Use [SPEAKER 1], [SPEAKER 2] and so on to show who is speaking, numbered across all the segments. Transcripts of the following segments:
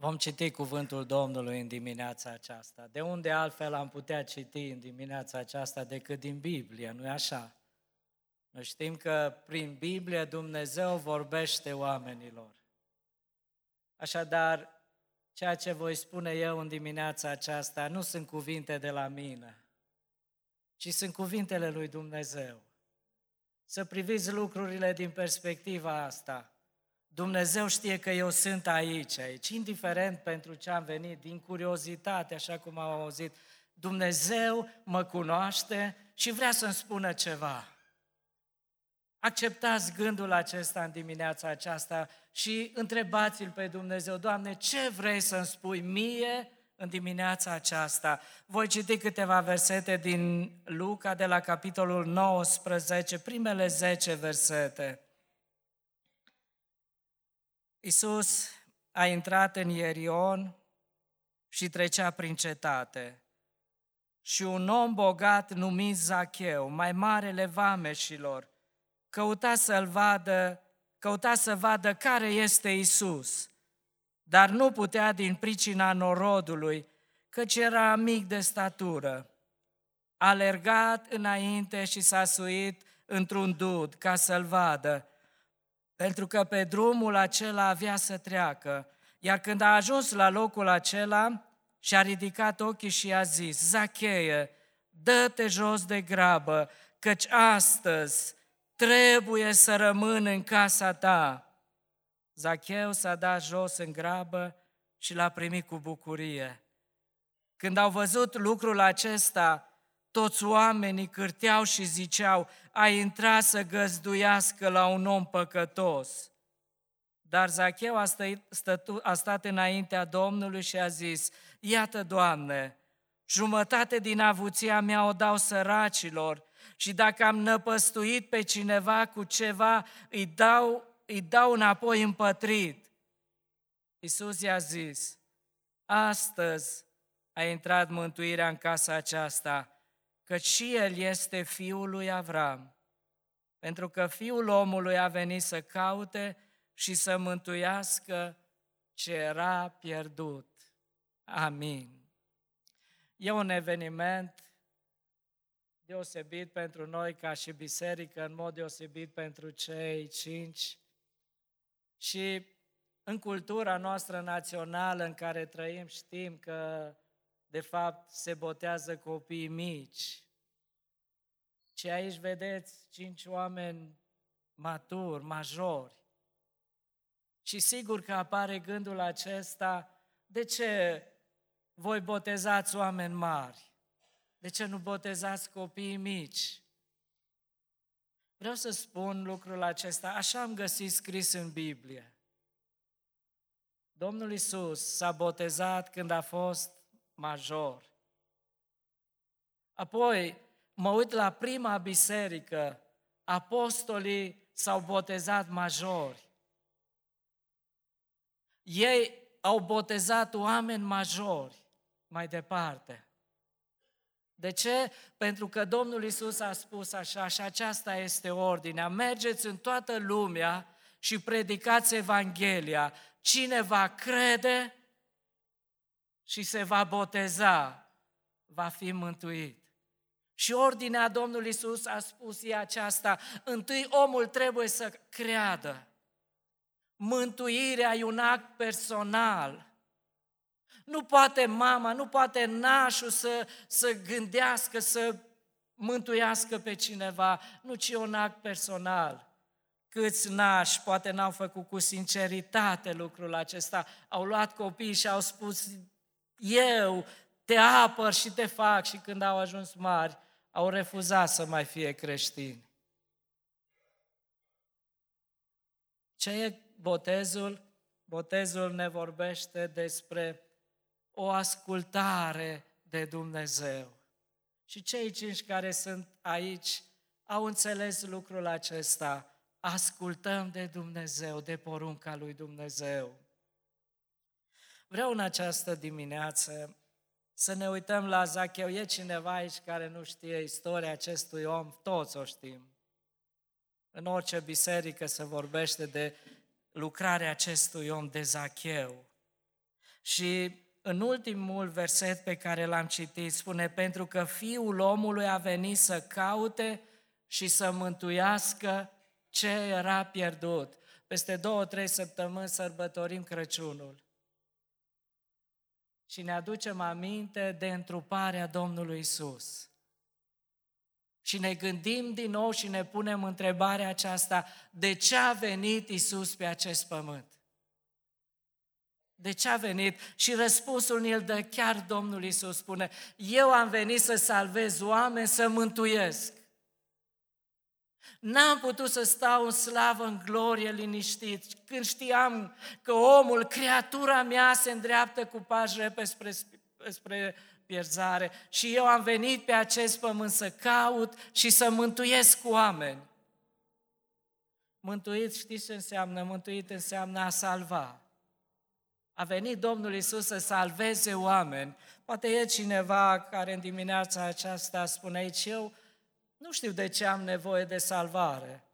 [SPEAKER 1] Vom citi cuvântul Domnului în dimineața aceasta. De unde altfel am putea citi în dimineața aceasta decât din Biblie, nu-i așa? Noi știm că prin Biblie Dumnezeu vorbește oamenilor. Așadar, ceea ce voi spune eu în dimineața aceasta nu sunt cuvinte de la mine, ci sunt cuvintele lui Dumnezeu. Să priviți lucrurile din perspectiva asta – Dumnezeu știe că eu sunt aici, aici, indiferent pentru ce am venit, din curiozitate, așa cum am auzit. Dumnezeu mă cunoaște și vrea să-mi spună ceva. Acceptați gândul acesta în dimineața aceasta și întrebați-L pe Dumnezeu, Doamne, ce vrei să-mi spui mie în dimineața aceasta? Voi citi câteva versete din Luca de la capitolul 19, primele 10 versete. Isus a intrat în Ierion și trecea prin cetate. Și un om bogat numit Zacheu, mai marele vameșilor, căuta să-l vadă, căuta să vadă care este Isus, dar nu putea din pricina norodului, căci era mic de statură. A alergat înainte și s-a suit într-un dud ca să-l vadă, pentru că pe drumul acela avea să treacă. Iar când a ajuns la locul acela, și-a ridicat ochii și a zis, Zacheie, dă-te jos de grabă, căci astăzi trebuie să rămân în casa ta. Zacheu s-a dat jos în grabă și l-a primit cu bucurie. Când au văzut lucrul acesta, toți oamenii cârteau și ziceau, a intrat să găzduiască la un om păcătos. Dar Zacheu a, stă, stătu, a stat înaintea Domnului și a zis, Iată, Doamne, jumătate din avuția mea o dau săracilor și dacă am năpăstuit pe cineva cu ceva, îi dau, îi dau înapoi împătrit. Iisus i-a zis, astăzi a intrat mântuirea în casa aceasta, că și el este fiul lui Avram, pentru că fiul omului a venit să caute și să mântuiască ce era pierdut. Amin. E un eveniment deosebit pentru noi ca și biserică, în mod deosebit pentru cei cinci. Și în cultura noastră națională în care trăim știm că de fapt, se botează copiii mici. Și aici vedeți cinci oameni maturi, majori. Și sigur că apare gândul acesta, de ce voi botezați oameni mari? De ce nu botezați copiii mici? Vreau să spun lucrul acesta, așa am găsit scris în Biblie. Domnul Isus s-a botezat când a fost major. Apoi mă uit la prima biserică, apostolii s-au botezat majori. Ei au botezat oameni majori mai departe. De ce? Pentru că Domnul Isus a spus așa și aceasta este ordinea. Mergeți în toată lumea și predicați Evanghelia. Cine va crede și se va boteza, va fi mântuit. Și ordinea Domnului Isus a spus e aceasta, întâi omul trebuie să creadă. Mântuirea e un act personal. Nu poate mama, nu poate nașul să, să gândească, să mântuiască pe cineva, nu, ci un act personal. Câți nași poate n-au făcut cu sinceritate lucrul acesta, au luat copii și au spus, eu te apăr și te fac și când au ajuns mari, au refuzat să mai fie creștini. Ce e botezul? Botezul ne vorbește despre o ascultare de Dumnezeu. Și cei cinci care sunt aici au înțeles lucrul acesta. Ascultăm de Dumnezeu, de porunca lui Dumnezeu. Vreau în această dimineață să ne uităm la Zacheu. E cineva aici care nu știe istoria acestui om? Toți o știm. În orice biserică se vorbește de lucrarea acestui om de Zacheu. Și în ultimul verset pe care l-am citit spune, pentru că Fiul omului a venit să caute și să mântuiască ce era pierdut. Peste două, trei săptămâni sărbătorim Crăciunul. Și ne aducem aminte de întruparea Domnului Isus. Și ne gândim din nou și ne punem întrebarea aceasta, de ce a venit Isus pe acest pământ? De ce a venit? Și răspunsul ne-l dă chiar Domnul Isus spune, eu am venit să salvez oameni, să mântuiesc. N-am putut să stau în slavă, în glorie, liniștit, când știam că omul, creatura mea, se îndreaptă cu pași repede spre, spre pierzare și eu am venit pe acest pământ să caut și să mântuiesc oameni. Mântuit, știți ce înseamnă? Mântuit înseamnă a salva. A venit Domnul Isus să salveze oameni. Poate e cineva care în dimineața aceasta spune aici, eu nu știu de ce am nevoie de salvare.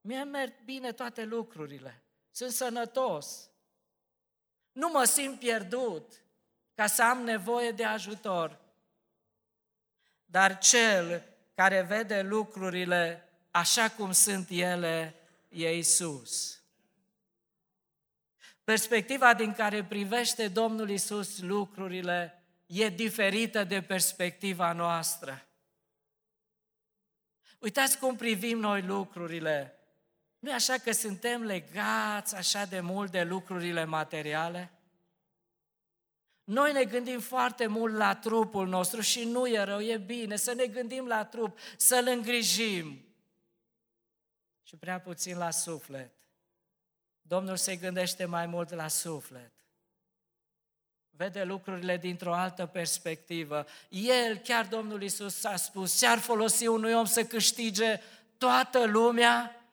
[SPEAKER 1] Mie merg bine toate lucrurile. Sunt sănătos. Nu mă simt pierdut ca să am nevoie de ajutor. Dar cel care vede lucrurile așa cum sunt ele, e Isus. Perspectiva din care privește Domnul Isus lucrurile e diferită de perspectiva noastră. Uitați cum privim noi lucrurile. Nu e așa că suntem legați așa de mult de lucrurile materiale? Noi ne gândim foarte mult la trupul nostru și nu e rău, e bine să ne gândim la trup, să-l îngrijim. Și prea puțin la suflet. Domnul se gândește mai mult la suflet. Vede lucrurile dintr-o altă perspectivă. El, chiar Domnul Isus a spus, ce-ar folosi unui om să câștige toată lumea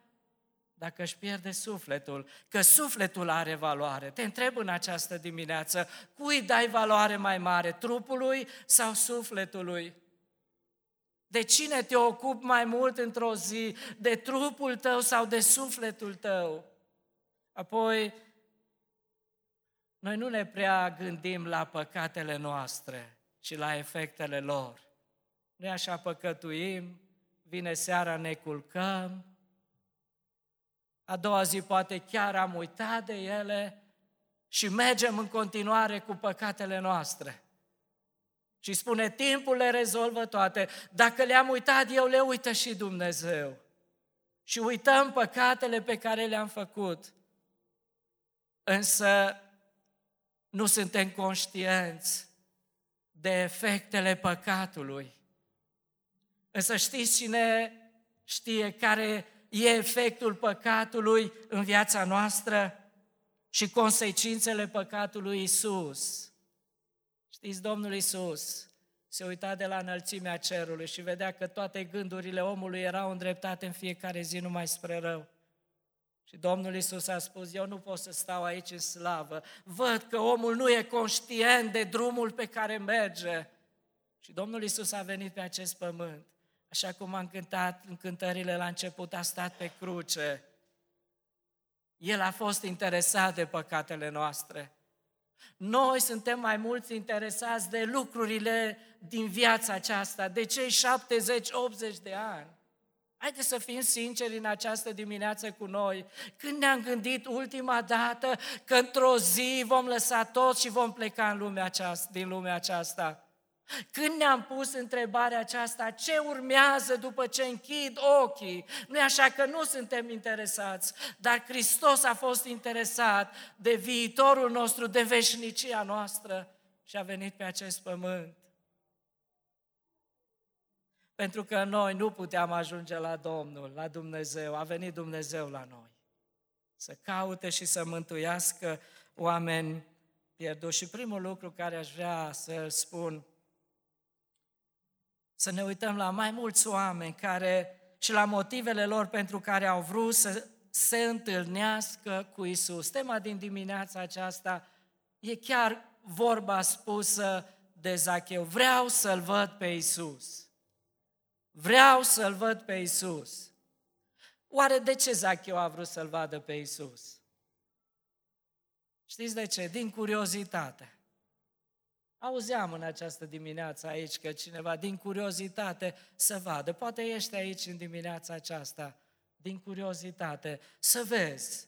[SPEAKER 1] dacă își pierde sufletul, că sufletul are valoare. Te întreb în această dimineață, cui dai valoare mai mare, trupului sau sufletului? De cine te ocupi mai mult într-o zi, de trupul tău sau de sufletul tău? Apoi, noi nu ne prea gândim la păcatele noastre și la efectele lor. Noi așa păcătuim, vine seara, ne culcăm, a doua zi poate chiar am uitat de ele și mergem în continuare cu păcatele noastre. Și spune, timpul le rezolvă toate. Dacă le-am uitat eu, le uită și Dumnezeu. Și uităm păcatele pe care le-am făcut. Însă nu suntem conștienți de efectele păcatului. Însă știți cine știe care e efectul păcatului în viața noastră și consecințele păcatului Isus. Știți, Domnul Isus se uita de la înălțimea cerului și vedea că toate gândurile omului erau îndreptate în fiecare zi numai spre rău. Și Domnul Isus a spus, eu nu pot să stau aici în slavă. Văd că omul nu e conștient de drumul pe care merge. Și Domnul Isus a venit pe acest pământ Așa cum am cântat în cântările la început, a stat pe cruce. El a fost interesat de păcatele noastre. Noi suntem mai mulți interesați de lucrurile din viața aceasta, de cei 70-80 de ani. Haideți să fim sinceri în această dimineață cu noi. Când ne-am gândit ultima dată că într-o zi vom lăsa tot și vom pleca în lumea aceasta, din lumea aceasta? Când ne-am pus întrebarea aceasta, ce urmează după ce închid ochii? Nu e așa că nu suntem interesați, dar Hristos a fost interesat de viitorul nostru, de veșnicia noastră și a venit pe acest pământ. Pentru că noi nu puteam ajunge la Domnul, la Dumnezeu, a venit Dumnezeu la noi. Să caute și să mântuiască oameni pierduți. Și primul lucru care aș vrea să-l spun, să ne uităm la mai mulți oameni care și la motivele lor pentru care au vrut să se întâlnească cu Isus. Tema din dimineața aceasta e chiar vorba spusă de Zacheu. Vreau să-L văd pe Isus. Vreau să-L văd pe Isus. Oare de ce Zacheu a vrut să-L vadă pe Isus? Știți de ce? Din curiozitate. Auzeam în această dimineață aici că cineva, din curiozitate, să vadă. Poate ești aici în dimineața aceasta, din curiozitate, să vezi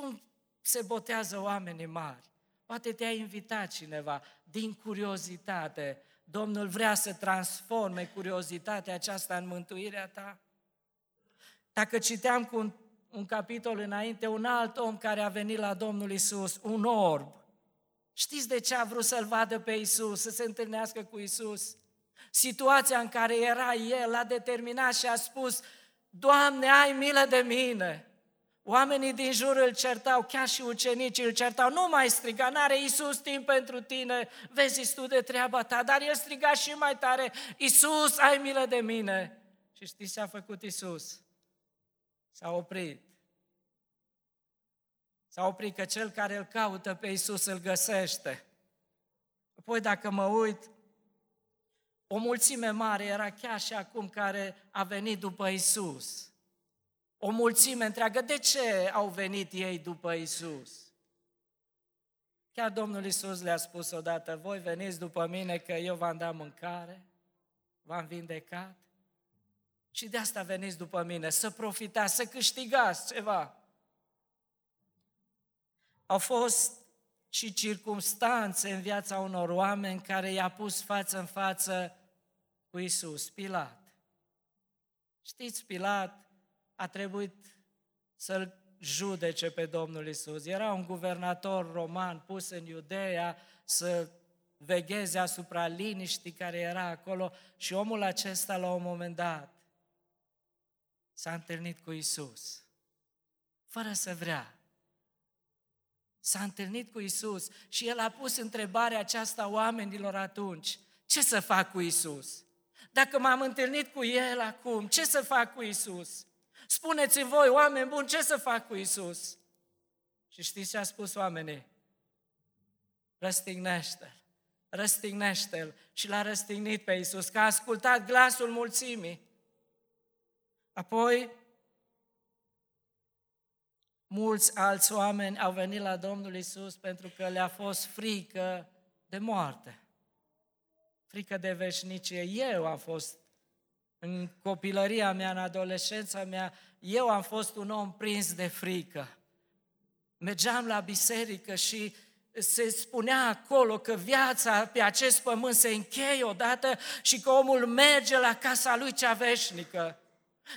[SPEAKER 1] cum se botează oamenii mari. Poate te-a invitat cineva din curiozitate. Domnul vrea să transforme curiozitatea aceasta în mântuirea ta. Dacă citeam cu un, un capitol înainte, un alt om care a venit la Domnul Isus, un orb, Știți de ce a vrut să-L vadă pe Isus, să se întâlnească cu Isus? Situația în care era el a determinat și a spus, Doamne, ai milă de mine! Oamenii din jur îl certau, chiar și ucenicii îl certau, nu mai striga, n-are Iisus timp pentru tine, vezi tu de treaba ta, dar el striga și mai tare, Iisus, ai milă de mine! Și știți ce a făcut Iisus? S-a oprit S-a oprit că cel care îl caută pe Isus îl găsește. Apoi dacă mă uit, o mulțime mare era chiar și acum care a venit după Isus. O mulțime întreagă. De ce au venit ei după Isus? Chiar Domnul Isus le-a spus odată, voi veniți după mine că eu v-am dat mâncare, v-am vindecat și de asta veniți după mine, să profitați, să câștigați ceva. Au fost și circumstanțe în viața unor oameni care i-a pus față în față cu Isus, Pilat. Știți, Pilat a trebuit să-l judece pe Domnul Isus. Era un guvernator roman pus în Iudeea să vegheze asupra liniștii care era acolo și omul acesta la un moment dat s-a întâlnit cu Isus, fără să vrea. S-a întâlnit cu Isus și el a pus întrebarea aceasta oamenilor atunci. Ce să fac cu Isus? Dacă m-am întâlnit cu El acum, ce să fac cu Isus? Spuneți-mi voi, oameni buni, ce să fac cu Isus? Și știți ce a spus oamenii? Răstignește-l, răstignește-l. Și l-a răstignit pe Isus, că a ascultat glasul mulțimii. Apoi mulți alți oameni au venit la Domnul Isus pentru că le-a fost frică de moarte, frică de veșnicie. Eu am fost în copilăria mea, în adolescența mea, eu am fost un om prins de frică. Mergeam la biserică și se spunea acolo că viața pe acest pământ se încheie odată și că omul merge la casa lui cea veșnică.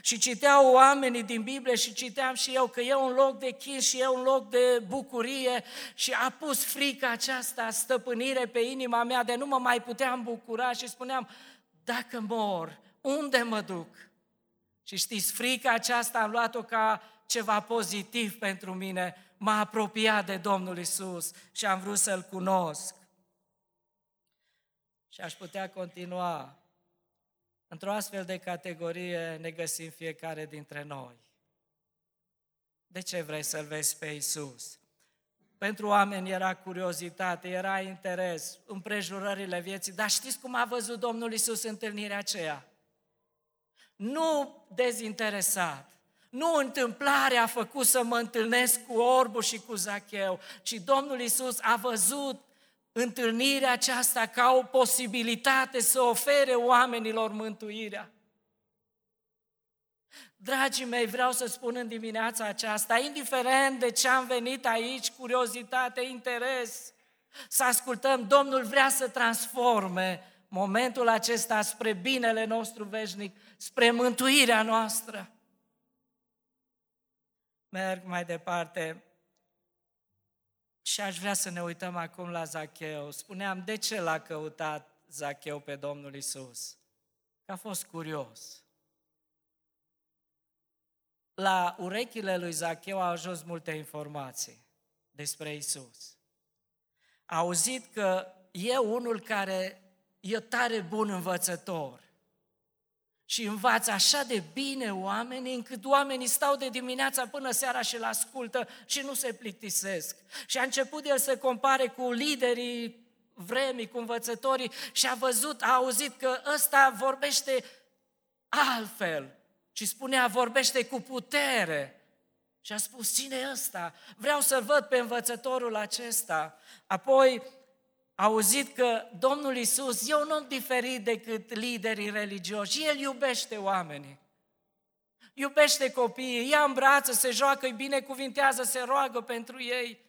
[SPEAKER 1] Și citeau oamenii din Biblie și citeam și eu că e un loc de chin și e un loc de bucurie și a pus frica aceasta, stăpânire pe inima mea de nu mă mai puteam bucura și spuneam, dacă mor, unde mă duc? Și știți, frica aceasta am luat-o ca ceva pozitiv pentru mine, m-a apropiat de Domnul Isus și am vrut să-L cunosc. Și aș putea continua Într-o astfel de categorie ne găsim fiecare dintre noi. De ce vrei să-L vezi pe Isus? Pentru oameni era curiozitate, era interes, împrejurările vieții, dar știți cum a văzut Domnul Isus întâlnirea aceea? Nu dezinteresat, nu întâmplarea a făcut să mă întâlnesc cu Orbu și cu Zacheu, ci Domnul Isus a văzut întâlnirea aceasta ca o posibilitate să ofere oamenilor mântuirea. Dragii mei, vreau să spun în dimineața aceasta, indiferent de ce am venit aici, curiozitate, interes, să ascultăm, Domnul vrea să transforme momentul acesta spre binele nostru veșnic, spre mântuirea noastră. Merg mai departe. Și aș vrea să ne uităm acum la Zacheu. Spuneam, de ce l-a căutat Zacheu pe Domnul Isus? Că a fost curios. La urechile lui Zacheu au ajuns multe informații despre Isus. A auzit că e unul care e tare bun învățător și învață așa de bine oamenii, încât oamenii stau de dimineața până seara și îl ascultă și nu se plictisesc. Și a început el să compare cu liderii vremii, cu învățătorii și a văzut, a auzit că ăsta vorbește altfel. Și spunea, vorbește cu putere. Și a spus, cine e ăsta? Vreau să văd pe învățătorul acesta. Apoi auzit că Domnul Isus e un om diferit decât liderii religioși. El iubește oamenii. Iubește copiii, ia în brață, se joacă, îi binecuvintează, se roagă pentru ei.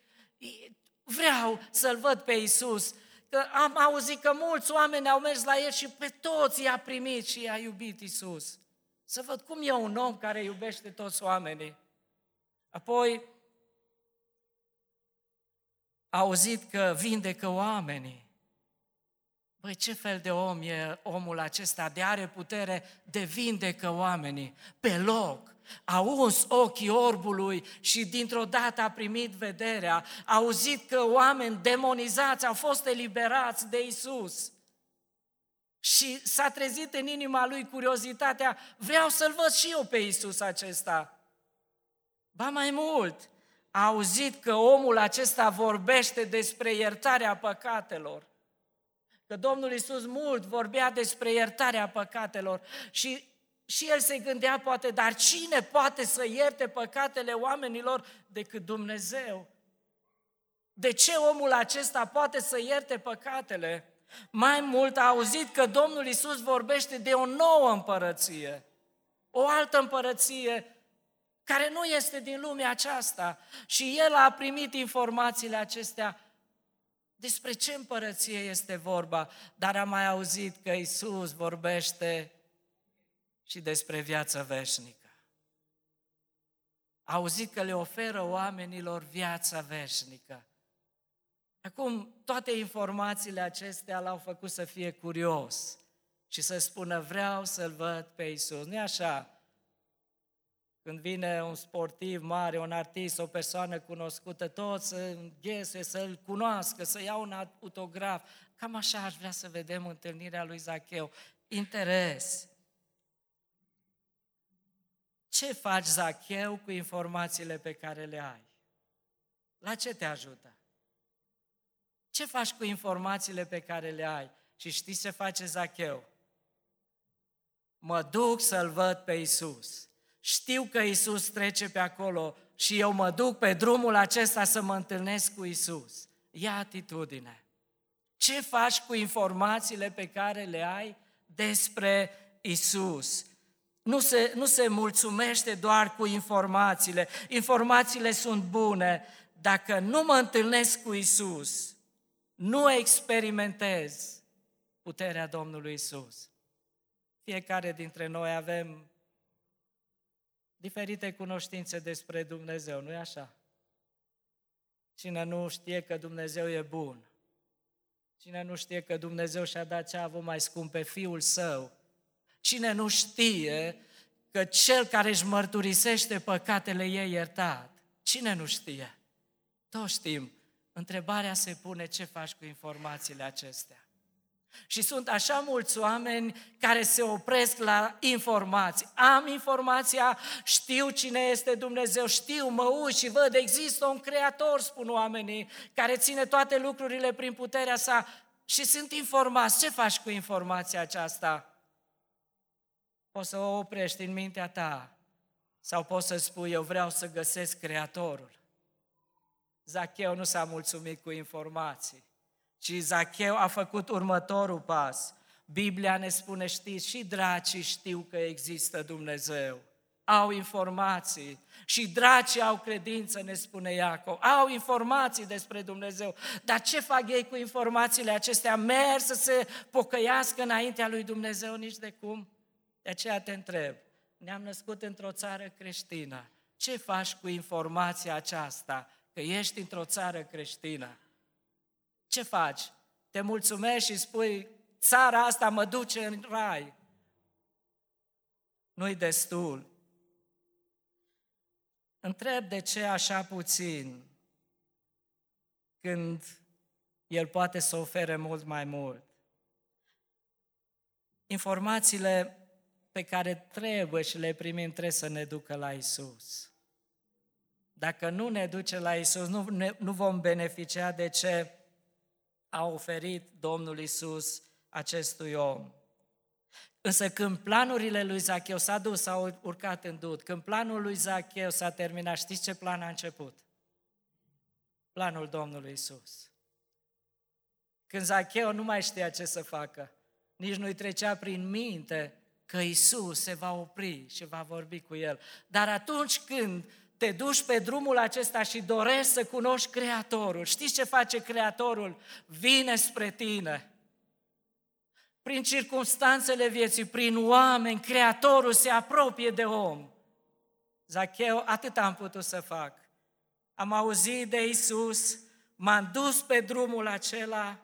[SPEAKER 1] Vreau să-L văd pe Isus. Că am auzit că mulți oameni au mers la El și pe toți i-a primit și i-a iubit Isus. Să văd cum e un om care iubește toți oamenii. Apoi, a auzit că vindecă oamenii. Băi, ce fel de om e omul acesta de are putere de vindecă oamenii pe loc? A uns ochii orbului și dintr-o dată a primit vederea, a auzit că oameni demonizați au fost eliberați de Isus. Și s-a trezit în inima lui curiozitatea, vreau să-l văd și eu pe Isus acesta. Ba mai mult, a auzit că omul acesta vorbește despre iertarea păcatelor. Că Domnul Iisus mult vorbea despre iertarea păcatelor și și el se gândea poate, dar cine poate să ierte păcatele oamenilor decât Dumnezeu? De ce omul acesta poate să ierte păcatele? Mai mult a auzit că Domnul Isus vorbește de o nouă împărăție, o altă împărăție care nu este din lumea aceasta. Și el a primit informațiile acestea despre ce împărăție este vorba, dar am mai auzit că Isus vorbește și despre viață veșnică. A auzit că le oferă oamenilor viața veșnică. Acum, toate informațiile acestea l-au făcut să fie curios și să spună, vreau să-L văd pe Isus. nu așa? Când vine un sportiv mare, un artist, o persoană cunoscută, toți să înghese, să-l cunoască, să ia un autograf. Cam așa aș vrea să vedem întâlnirea lui Zacheu. Interes. Ce faci, Zacheu, cu informațiile pe care le ai? La ce te ajută? Ce faci cu informațiile pe care le ai? Și știi ce face Zacheu? Mă duc să-L văd pe Isus. Știu că Isus trece pe acolo și eu mă duc pe drumul acesta să mă întâlnesc cu Isus. Ia atitudine. Ce faci cu informațiile pe care le ai despre Isus? Nu se, nu se mulțumește doar cu informațiile. Informațiile sunt bune. Dacă nu mă întâlnesc cu Isus, nu experimentez puterea Domnului Isus. Fiecare dintre noi avem diferite cunoștințe despre Dumnezeu, nu-i așa? Cine nu știe că Dumnezeu e bun, cine nu știe că Dumnezeu și-a dat ce a avut mai scump pe Fiul Său, cine nu știe că Cel care își mărturisește păcatele e iertat, cine nu știe? Toți știm. Întrebarea se pune ce faci cu informațiile acestea. Și sunt așa mulți oameni care se opresc la informații. Am informația, știu cine este Dumnezeu, știu, mă uit și văd, există un creator, spun oamenii, care ține toate lucrurile prin puterea sa și sunt informați. Ce faci cu informația aceasta? Poți să o oprești în mintea ta sau poți să spui, eu vreau să găsesc Creatorul. Zacheu nu s-a mulțumit cu informații ci Zacheu a făcut următorul pas. Biblia ne spune, știți, și dracii știu că există Dumnezeu. Au informații și dracii au credință, ne spune Iacov. Au informații despre Dumnezeu. Dar ce fac ei cu informațiile acestea? Merg să se pocăiască înaintea lui Dumnezeu nici de cum? De aceea te întreb. Ne-am născut într-o țară creștină. Ce faci cu informația aceasta? Că ești într-o țară creștină. Ce faci? Te mulțumești și spui, țara asta mă duce în rai. Nu-i destul. Întreb de ce așa puțin când el poate să ofere mult mai mult. Informațiile pe care trebuie și le primim trebuie să ne ducă la Isus. Dacă nu ne duce la Isus, nu, ne, nu vom beneficia de ce a oferit Domnul Isus acestui om. Însă când planurile lui Zacheu s-a dus, s-au urcat în dud, când planul lui Zacheu s-a terminat, știți ce plan a început? Planul Domnului Isus. când Zacheu nu mai știa ce să facă. Nici nu-i trecea prin minte că Isus se va opri și va vorbi cu el. Dar atunci când te duci pe drumul acesta și dorești să cunoști Creatorul, știți ce face Creatorul? Vine spre tine. Prin circunstanțele vieții, prin oameni, Creatorul se apropie de om. Zacheu, atât am putut să fac. Am auzit de Isus, m-am dus pe drumul acela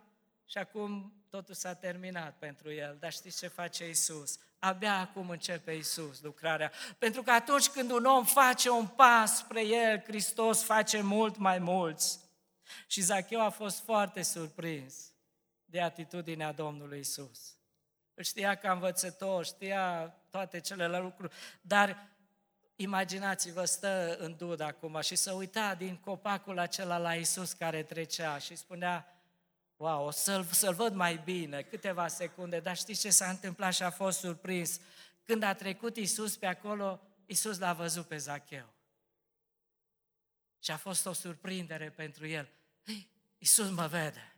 [SPEAKER 1] și acum totul s-a terminat pentru el. Dar știți ce face Isus? Abia acum începe Isus lucrarea. Pentru că atunci când un om face un pas spre El, Hristos face mult mai mulți. Și Zacheu a fost foarte surprins de atitudinea Domnului Isus. Știa că învățător, știa toate celelalte lucruri, dar imaginați-vă, stă în dud acum și să uita din copacul acela la Isus care trecea și spunea, Wow, să-l, să-l văd mai bine, câteva secunde, dar știți ce s-a întâmplat și a fost surprins? Când a trecut Isus pe acolo, Isus l-a văzut pe Zacheu. Și a fost o surprindere pentru el. Hey, Isus mă vede.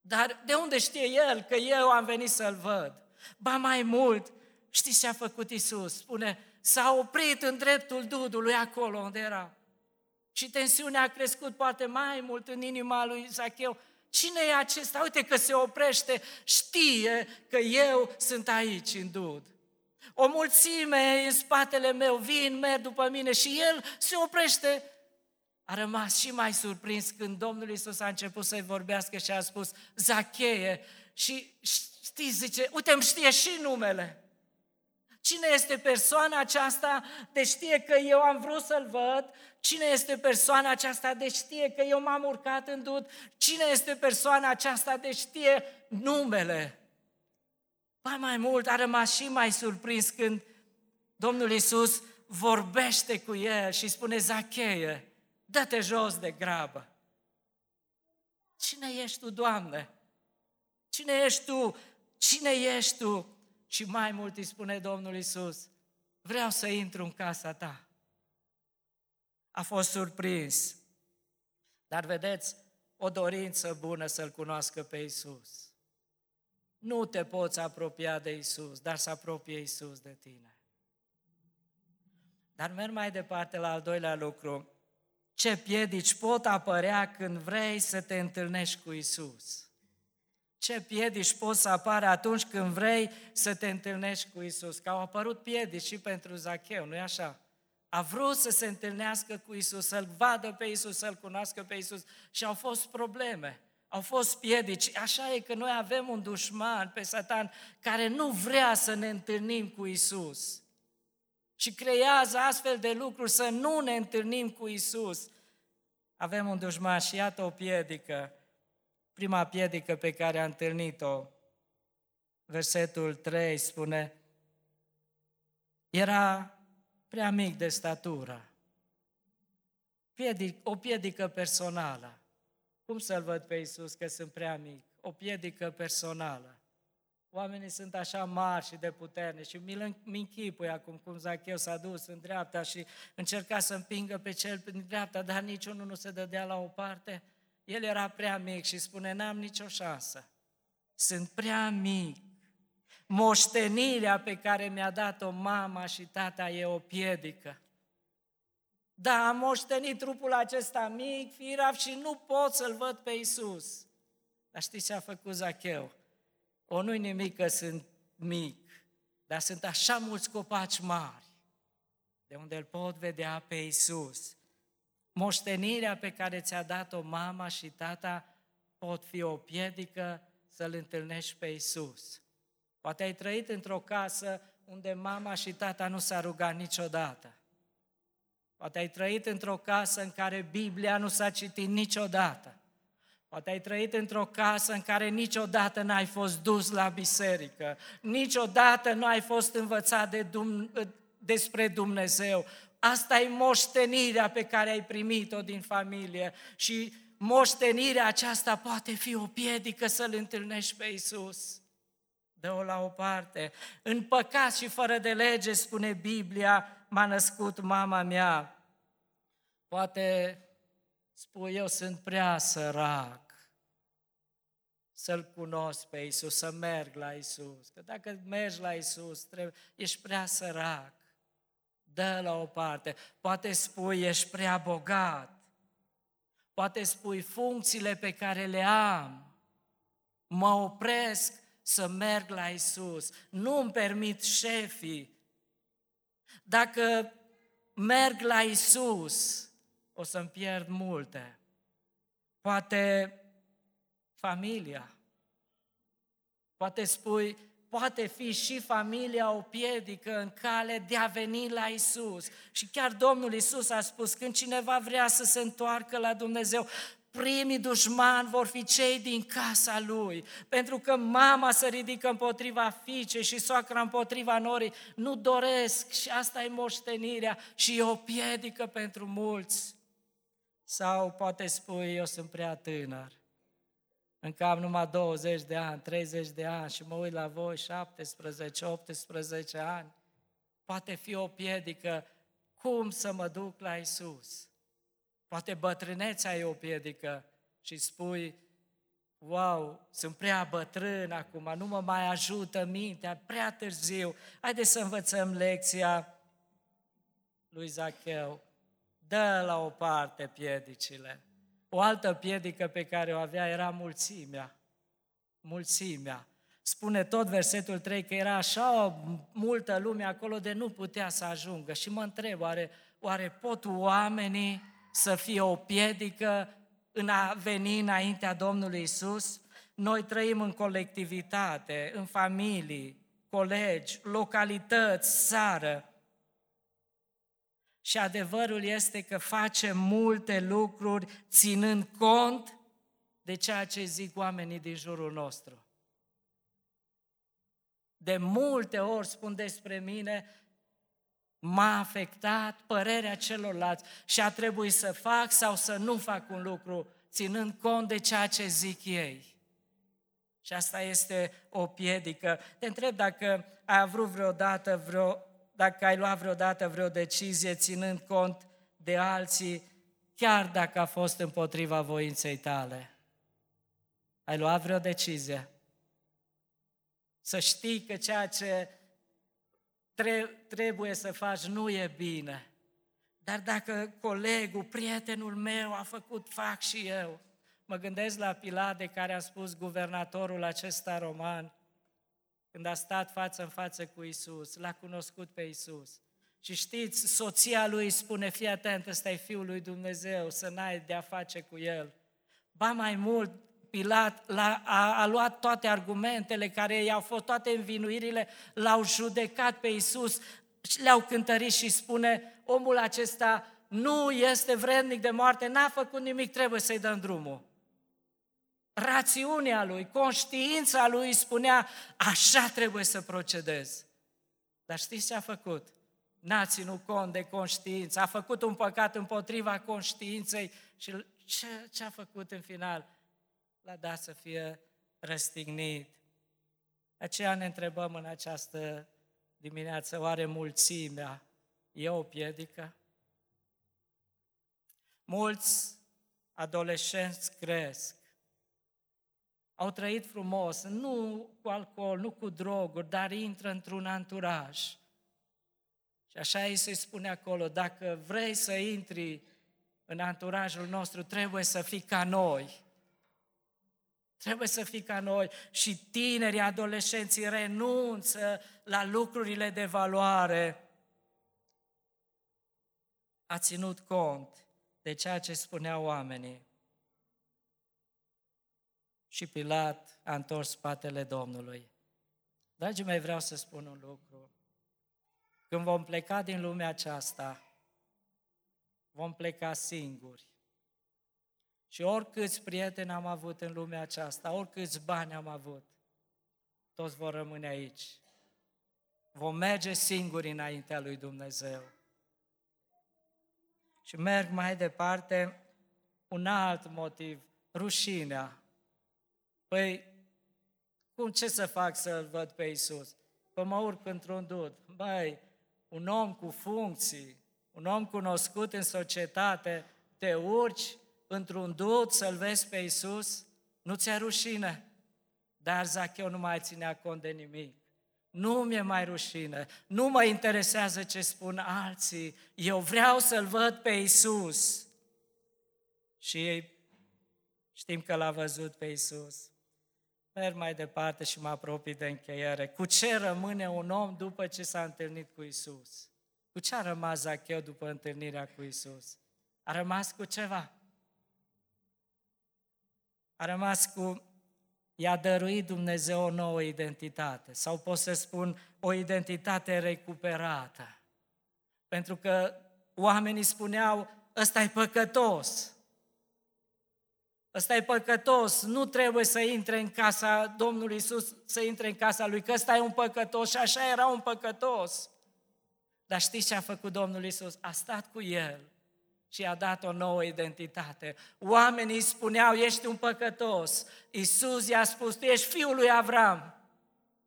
[SPEAKER 1] Dar de unde știe el că eu am venit să-l văd? Ba mai mult, știți ce a făcut Isus? Spune, s-a oprit în dreptul dudului acolo unde era. Și tensiunea a crescut poate mai mult în inima lui Zacheu. Cine e acesta? Uite că se oprește, știe că eu sunt aici în dud. O mulțime în spatele meu vin, merg după mine și el se oprește. A rămas și mai surprins când Domnul Isus a început să-i vorbească și a spus, Zacheie, și știți, zice, uite, îmi știe și numele. Cine este persoana aceasta de știe că eu am vrut să-l văd? Cine este persoana aceasta de știe că eu m-am urcat în dud? Cine este persoana aceasta de știe numele? Mai mai mult, a rămas și mai surprins când Domnul Isus vorbește cu el și spune, Zacheie, dă-te jos de grabă. Cine ești tu, Doamne? Cine ești tu? Cine ești tu? Și mai mult îi spune Domnul Isus, vreau să intru în casa ta. A fost surprins. Dar vedeți, o dorință bună să-L cunoască pe Isus. Nu te poți apropia de Isus, dar să apropie Isus de tine. Dar merg mai departe la al doilea lucru. Ce piedici pot apărea când vrei să te întâlnești cu Isus? Ce piedici pot să apară atunci când vrei să te întâlnești cu Isus? Că au apărut piedici și pentru Zacheu, nu-i așa? A vrut să se întâlnească cu Isus, să-L vadă pe Isus, să-L cunoască pe Isus și au fost probleme, au fost piedici. Așa e că noi avem un dușman pe Satan care nu vrea să ne întâlnim cu Isus și creează astfel de lucruri să nu ne întâlnim cu Isus. Avem un dușman și iată o piedică prima piedică pe care a întâlnit-o, versetul 3 spune, era prea mic de statură. Piedic, o piedică personală. Cum să-L văd pe Iisus că sunt prea mic? O piedică personală. Oamenii sunt așa mari și de puternici și mi-l închipui acum cum Zacheu s-a dus în dreapta și încerca să împingă pe cel din dreapta, dar niciunul nu se dădea la o parte. El era prea mic și spune, n-am nicio șansă. Sunt prea mic. Moștenirea pe care mi-a dat-o mama și tata e o piedică. Da, am moștenit trupul acesta mic, firav și nu pot să-L văd pe Isus. Dar știți ce a făcut Zacheu? O nu-i nimic că sunt mic, dar sunt așa mulți copaci mari, de unde îl pot vedea pe Isus moștenirea pe care ți-a dat-o mama și tata pot fi o piedică să-L întâlnești pe Isus. Poate ai trăit într-o casă unde mama și tata nu s-a rugat niciodată. Poate ai trăit într-o casă în care Biblia nu s-a citit niciodată. Poate ai trăit într-o casă în care niciodată n-ai fost dus la biserică, niciodată nu ai fost învățat de Dum- despre Dumnezeu. Asta e moștenirea pe care ai primit-o din familie și moștenirea aceasta poate fi o piedică să-L întâlnești pe Isus. Dă-o la o parte. În păcat și fără de lege, spune Biblia, m-a născut mama mea. Poate spui, eu sunt prea sărac, să-L cunosc pe Isus, să merg la Isus. Că dacă mergi la Isus, trebuie, ești prea sărac. Dă la o parte. Poate spui, ești prea bogat. Poate spui, funcțiile pe care le am, mă opresc să merg la Isus. Nu îmi permit șefii. Dacă merg la Isus, o să-mi pierd multe. Poate familia. Poate spui, poate fi și familia o piedică în cale de a veni la Isus. Și chiar Domnul Isus a spus, când cineva vrea să se întoarcă la Dumnezeu, primii dușmani vor fi cei din casa lui, pentru că mama se ridică împotriva fiicei și soacra împotriva norii, nu doresc și asta e moștenirea și e o piedică pentru mulți. Sau poate spui, eu sunt prea tânăr, încă am numai 20 de ani, 30 de ani și mă uit la voi 17, 18 ani, poate fi o piedică cum să mă duc la Isus. Poate bătrânețea e o piedică și spui, wow, sunt prea bătrân acum, nu mă mai ajută mintea, prea târziu. Haideți să învățăm lecția lui Zacheu. Dă la o parte piedicile. O altă piedică pe care o avea era mulțimea. Mulțimea. Spune tot versetul 3 că era așa multă lume acolo de nu putea să ajungă. Și mă întreb, oare, oare pot oamenii să fie o piedică în a veni înaintea Domnului Isus? Noi trăim în colectivitate, în familii, colegi, localități, țară. Și adevărul este că facem multe lucruri ținând cont de ceea ce zic oamenii din jurul nostru. De multe ori spun despre mine, m-a afectat părerea celorlalți și a trebuit să fac sau să nu fac un lucru, ținând cont de ceea ce zic ei. Și asta este o piedică. Te întreb dacă ai avut vreodată vreo dacă ai luat vreodată vreo decizie ținând cont de alții, chiar dacă a fost împotriva voinței tale. Ai luat vreo decizie? Să știi că ceea ce trebuie să faci nu e bine. Dar dacă colegul, prietenul meu a făcut, fac și eu. Mă gândesc la Pilade care a spus guvernatorul acesta roman, când a stat față în față cu Isus, l-a cunoscut pe Isus. Și știți, soția lui spune, fii atent, ăsta e Fiul lui Dumnezeu, să n-ai de-a face cu el. Ba mai mult, Pilat a, a, a luat toate argumentele care i-au fost, toate învinuirile, l-au judecat pe Isus, le-au cântărit și spune, omul acesta nu este vrednic de moarte, n-a făcut nimic, trebuie să-i dăm drumul rațiunea lui, conștiința lui spunea, așa trebuie să procedez. Dar știți ce a făcut? N-a ținut cont de conștiință, a făcut un păcat împotriva conștiinței și ce, ce a făcut în final? L-a dat să fie răstignit. Aceea ne întrebăm în această dimineață, oare mulțimea e o piedică? Mulți adolescenți cresc au trăit frumos, nu cu alcool, nu cu droguri, dar intră într-un anturaj. Și așa îi se spune acolo, dacă vrei să intri în anturajul nostru, trebuie să fii ca noi. Trebuie să fii ca noi și tinerii, adolescenții renunță la lucrurile de valoare. A ținut cont de ceea ce spuneau oamenii. Și Pilat a întors spatele Domnului. Dragii mei, vreau să spun un lucru. Când vom pleca din lumea aceasta, vom pleca singuri. Și oricâți prieteni am avut în lumea aceasta, oricâți bani am avut, toți vor rămâne aici. Vom merge singuri înaintea lui Dumnezeu. Și merg mai departe, un alt motiv, rușinea. Păi, cum ce să fac să-L văd pe Isus? Păi mă urc într-un dud. Băi, un om cu funcții, un om cunoscut în societate, te urci într-un dud să-L vezi pe Isus? Nu ți-e rușine? Dar Zacheu nu mai ținea cont de nimic. Nu mi-e mai rușine, nu mă interesează ce spun alții, eu vreau să-L văd pe Isus. Și știm că l-a văzut pe Isus. Merg mai departe și mă apropii de încheiere. Cu ce rămâne un om după ce s-a întâlnit cu Isus? Cu ce a rămas Zacheu după întâlnirea cu Isus? A rămas cu ceva. A rămas cu i-a dăruit Dumnezeu o nouă identitate, sau pot să spun o identitate recuperată. Pentru că oamenii spuneau, ăsta e păcătos, ăsta e păcătos, nu trebuie să intre în casa Domnului Isus, să intre în casa lui, că ăsta e un păcătos și așa era un păcătos. Dar știți ce a făcut Domnul Isus? A stat cu el și i-a dat o nouă identitate. Oamenii spuneau, ești un păcătos. Isus i-a spus, tu ești fiul lui Avram.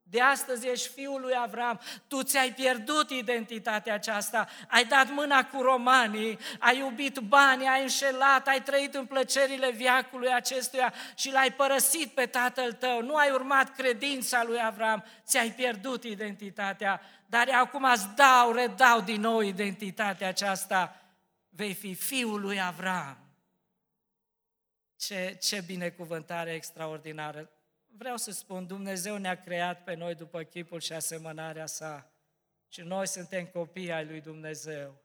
[SPEAKER 1] De astăzi ești fiul lui Avram, tu ți-ai pierdut identitatea aceasta, ai dat mâna cu romanii, ai iubit banii, ai înșelat, ai trăit în plăcerile viacului acestuia și l-ai părăsit pe tatăl tău, nu ai urmat credința lui Avram, ți-ai pierdut identitatea, dar acum îți dau, redau din nou identitatea aceasta. Vei fi fiul lui Avram. Ce, ce binecuvântare extraordinară! Vreau să spun, Dumnezeu ne-a creat pe noi după chipul și asemănarea sa și noi suntem copii ai lui Dumnezeu.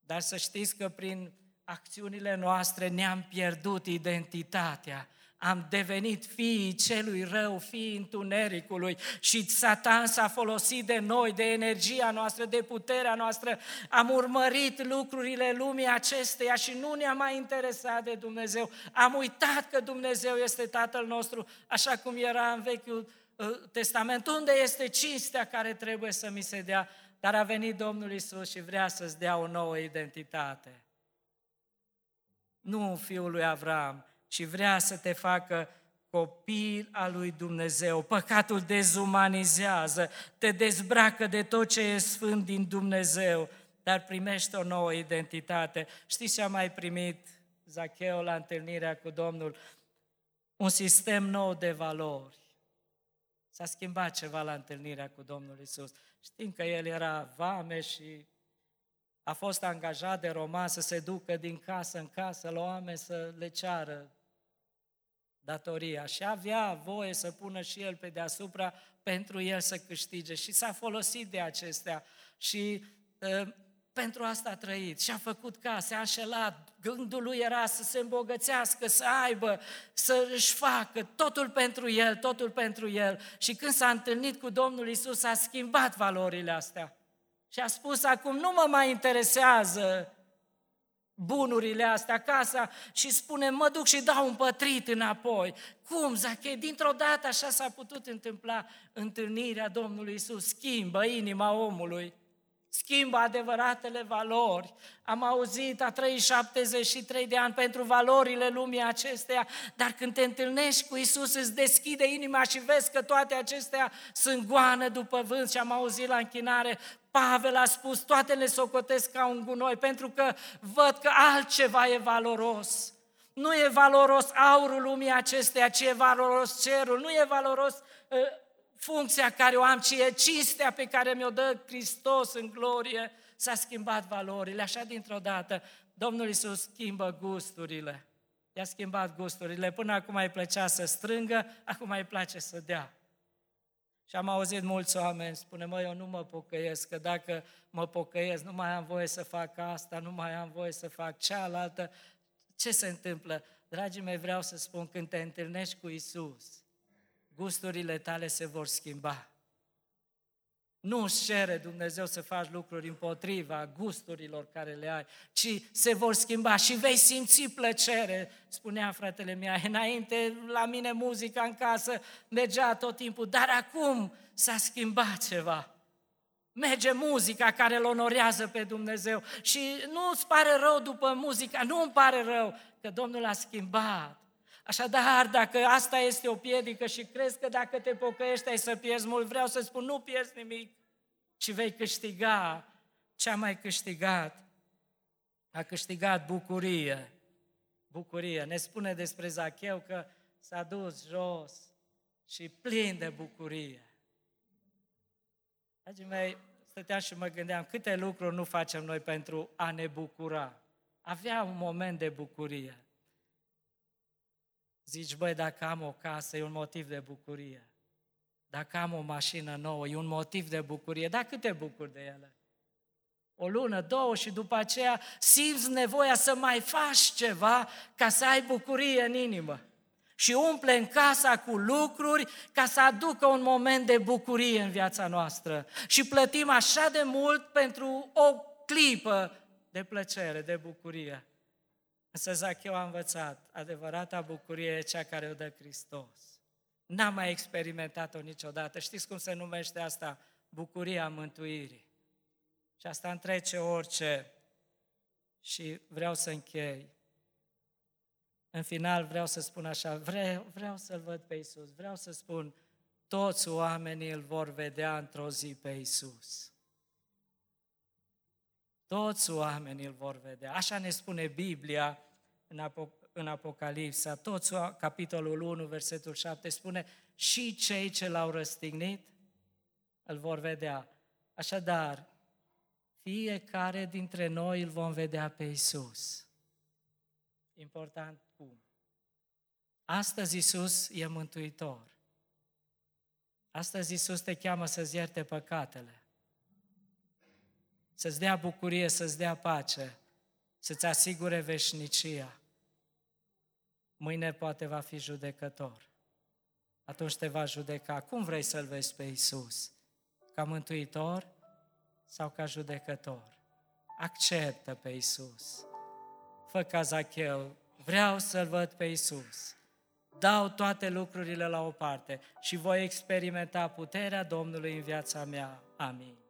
[SPEAKER 1] Dar să știți că prin acțiunile noastre ne-am pierdut identitatea am devenit fiii celui rău, fiii întunericului și Satan s-a folosit de noi, de energia noastră, de puterea noastră. Am urmărit lucrurile lumii acesteia și nu ne-a mai interesat de Dumnezeu. Am uitat că Dumnezeu este Tatăl nostru, așa cum era în Vechiul uh, Testament. Unde este cinstea care trebuie să mi se dea? Dar a venit Domnul Isus și vrea să-ți dea o nouă identitate. Nu fiul lui Avram, și vrea să te facă copil al lui Dumnezeu. Păcatul dezumanizează, te dezbracă de tot ce e sfânt din Dumnezeu, dar primește o nouă identitate. Știți ce a mai primit Zacheu la întâlnirea cu Domnul? Un sistem nou de valori. S-a schimbat ceva la întâlnirea cu Domnul Isus. Știm că el era vame și a fost angajat de roman să se ducă din casă în casă la oameni să le ceară datoria și avea voie să pună și el pe deasupra pentru el să câștige și s-a folosit de acestea și uh, pentru asta a trăit și a făcut case, a înșelat, gândul lui era să se îmbogățească, să aibă, să își facă, totul pentru el, totul pentru el. Și când s-a întâlnit cu Domnul Isus, a schimbat valorile astea. Și a spus, acum nu mă mai interesează bunurile astea, casa și spune, mă duc și dau un pătrit înapoi. Cum, Zachei? Dintr-o dată așa s-a putut întâmpla întâlnirea Domnului Isus. Schimbă inima omului, schimbă adevăratele valori. Am auzit, a trăit 73 de ani pentru valorile lumii acesteia, dar când te întâlnești cu Isus, îți deschide inima și vezi că toate acestea sunt goană după vânt și am auzit la închinare, Pavel a spus, toate le socotesc ca un gunoi, pentru că văd că altceva e valoros. Nu e valoros aurul lumii acesteia, ci e valoros cerul, nu e valoros uh, funcția care o am, ci e cinstea pe care mi-o dă Hristos în glorie. S-a schimbat valorile, așa dintr-o dată. Domnul Iisus schimbă gusturile. I-a schimbat gusturile. Până acum îi plăcea să strângă, acum îi place să dea. Și am auzit mulți oameni spune, mă, eu nu mă pocăiesc, că dacă mă pocăiesc, nu mai am voie să fac asta, nu mai am voie să fac cealaltă. Ce se întâmplă? Dragii mei, vreau să spun, când te întâlnești cu Isus, gusturile tale se vor schimba. Nu își cere Dumnezeu să faci lucruri împotriva gusturilor care le ai, ci se vor schimba și vei simți plăcere, spunea fratele meu. Înainte, la mine muzica în casă mergea tot timpul, dar acum s-a schimbat ceva. Merge muzica care îl onorează pe Dumnezeu și nu îți pare rău după muzica, nu îmi pare rău că Domnul a schimbat. Așadar, dacă asta este o piedică și crezi că dacă te pocăiești ai să pierzi mult, vreau să spun, nu pierzi nimic, ci vei câștiga ce a mai câștigat. A câștigat bucurie. Bucurie. Ne spune despre Zacheu că s-a dus jos și plin de bucurie. Dragii mei, stăteam și mă gândeam câte lucruri nu facem noi pentru a ne bucura. Avea un moment de bucurie. Zici, băi, dacă am o casă, e un motiv de bucurie. Dacă am o mașină nouă, e un motiv de bucurie. Dar cât te bucuri de ele? O lună, două și după aceea simți nevoia să mai faci ceva ca să ai bucurie în inimă. Și umple în casa cu lucruri ca să aducă un moment de bucurie în viața noastră. Și plătim așa de mult pentru o clipă de plăcere, de bucurie. Însă Zacheu a învățat, adevărata bucurie e cea care o dă Hristos. N-am mai experimentat-o niciodată. Știți cum se numește asta? Bucuria mântuirii. Și asta întrece orice. Și vreau să închei. În final vreau să spun așa, vreau, vreau să-L văd pe Isus, vreau să spun, toți oamenii îl vor vedea într-o zi pe Isus. Toți oamenii îl vor vedea. Așa ne spune Biblia în, Apo- în Apocalipsa. Toți, capitolul 1, versetul 7, spune și cei ce l-au răstignit îl vor vedea. Așadar, fiecare dintre noi îl vom vedea pe Isus. Important cum. Astăzi Isus e mântuitor. Astăzi Isus te cheamă să-ți ierte păcatele să-ți dea bucurie, să-ți dea pace, să-ți asigure veșnicia. Mâine poate va fi judecător. Atunci te va judeca. Cum vrei să-L vezi pe Isus? Ca mântuitor sau ca judecător? Acceptă pe Isus. Fă ca Zacheu, vreau să-L văd pe Isus. Dau toate lucrurile la o parte și voi experimenta puterea Domnului în viața mea. Amin.